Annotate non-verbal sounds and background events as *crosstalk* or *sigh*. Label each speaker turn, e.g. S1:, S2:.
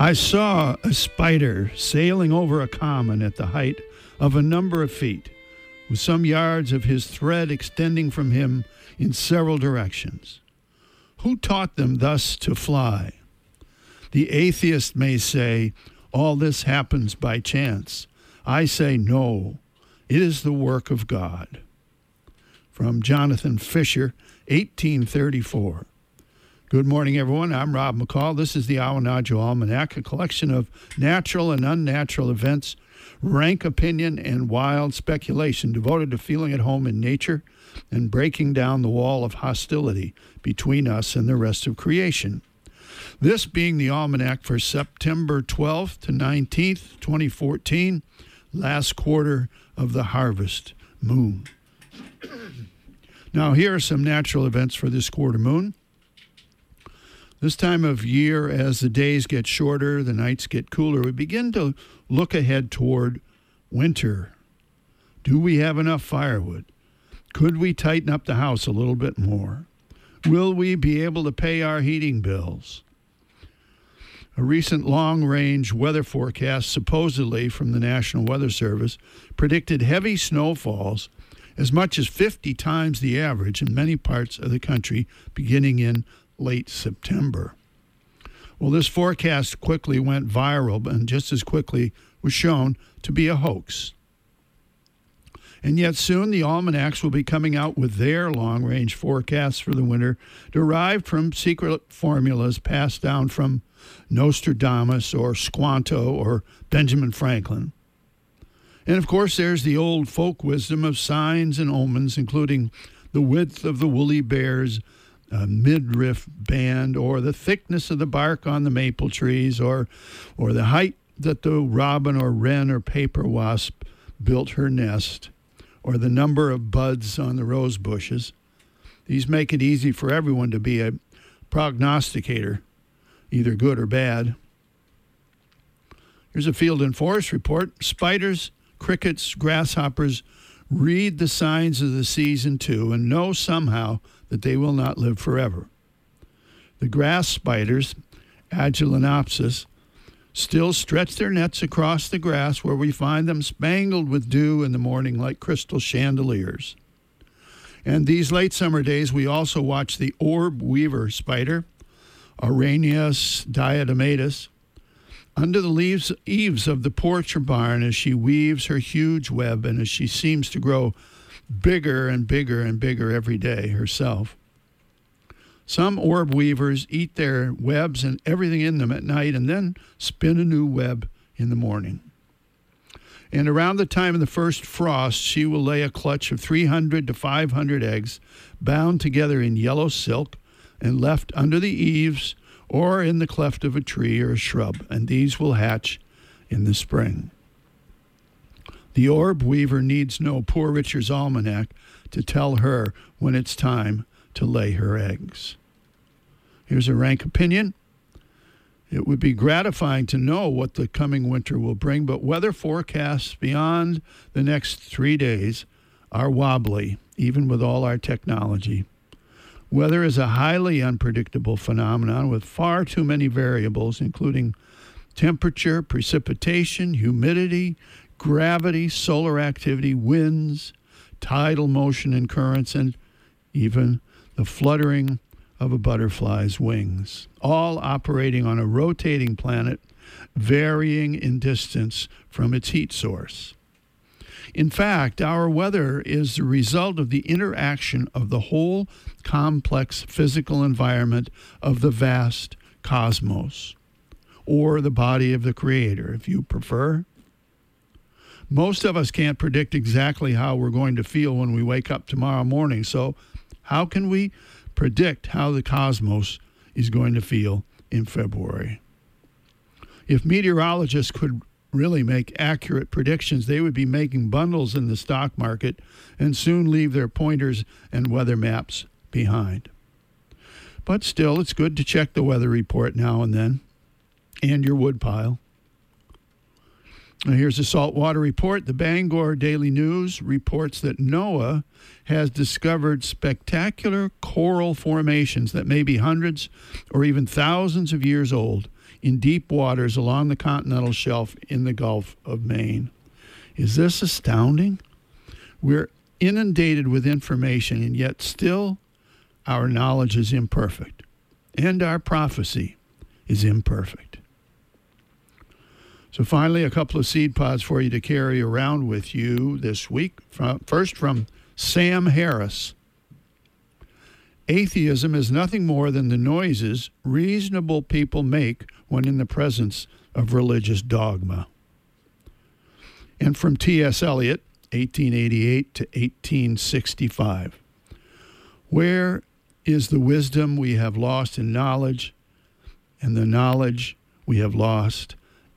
S1: I saw a spider sailing over a common at the height of a number of feet, with some yards of his thread extending from him in several directions. Who taught them thus to fly? The atheist may say, all this happens by chance. I say, no, it is the work of God. From Jonathan Fisher, 1834. Good morning, everyone. I'm Rob McCall. This is the Awanadjo Almanac, a collection of natural and unnatural events, rank opinion, and wild speculation devoted to feeling at home in nature and breaking down the wall of hostility between us and the rest of creation. This being the almanac for September 12th to 19th, 2014, last quarter of the harvest moon. *clears throat* now, here are some natural events for this quarter moon. This time of year, as the days get shorter, the nights get cooler, we begin to look ahead toward winter. Do we have enough firewood? Could we tighten up the house a little bit more? Will we be able to pay our heating bills? A recent long range weather forecast, supposedly from the National Weather Service, predicted heavy snowfalls as much as 50 times the average in many parts of the country beginning in late September. Well, this forecast quickly went viral and just as quickly was shown to be a hoax. And yet, soon the almanacs will be coming out with their long range forecasts for the winter, derived from secret formulas passed down from Nostradamus or Squanto or Benjamin Franklin. And of course, there's the old folk wisdom of signs and omens, including the width of the woolly bear's uh, midriff band, or the thickness of the bark on the maple trees, or, or the height that the robin or wren or paper wasp built her nest, or the number of buds on the rose bushes. These make it easy for everyone to be a prognosticator, either good or bad. Here's a field and forest report. Spiders, crickets, grasshoppers read the signs of the season too and know somehow that they will not live forever. The grass spiders, Agelenopsis, still stretch their nets across the grass where we find them spangled with dew in the morning like crystal chandeliers. And these late summer days, we also watch the orb weaver spider, Araneus diadematus, under the leaves, eaves of the porch or barn as she weaves her huge web and as she seems to grow bigger and bigger and bigger every day herself. Some orb weavers eat their webs and everything in them at night and then spin a new web in the morning. And around the time of the first frost, she will lay a clutch of 300 to 500 eggs bound together in yellow silk and left under the eaves or in the cleft of a tree or a shrub, and these will hatch in the spring. The orb weaver needs no poor Richard's almanac to tell her when it's time to lay her eggs. Here's a rank opinion. It would be gratifying to know what the coming winter will bring, but weather forecasts beyond the next three days are wobbly, even with all our technology. Weather is a highly unpredictable phenomenon with far too many variables, including temperature, precipitation, humidity, gravity, solar activity, winds, tidal motion and currents, and even the fluttering of a butterfly's wings, all operating on a rotating planet varying in distance from its heat source. In fact, our weather is the result of the interaction of the whole complex physical environment of the vast cosmos, or the body of the Creator, if you prefer. Most of us can't predict exactly how we're going to feel when we wake up tomorrow morning, so how can we predict how the cosmos is going to feel in February? If meteorologists could really make accurate predictions, they would be making bundles in the stock market and soon leave their pointers and weather maps behind. But still, it's good to check the weather report now and then and your woodpile. Here's a saltwater report. The Bangor Daily News reports that NOAA has discovered spectacular coral formations that may be hundreds or even thousands of years old in deep waters along the continental shelf in the Gulf of Maine. Is this astounding? We're inundated with information, and yet still our knowledge is imperfect, and our prophecy is imperfect. So, finally, a couple of seed pods for you to carry around with you this week. First, from Sam Harris Atheism is nothing more than the noises reasonable people make when in the presence of religious dogma. And from T.S. Eliot, 1888 to 1865. Where is the wisdom we have lost in knowledge and the knowledge we have lost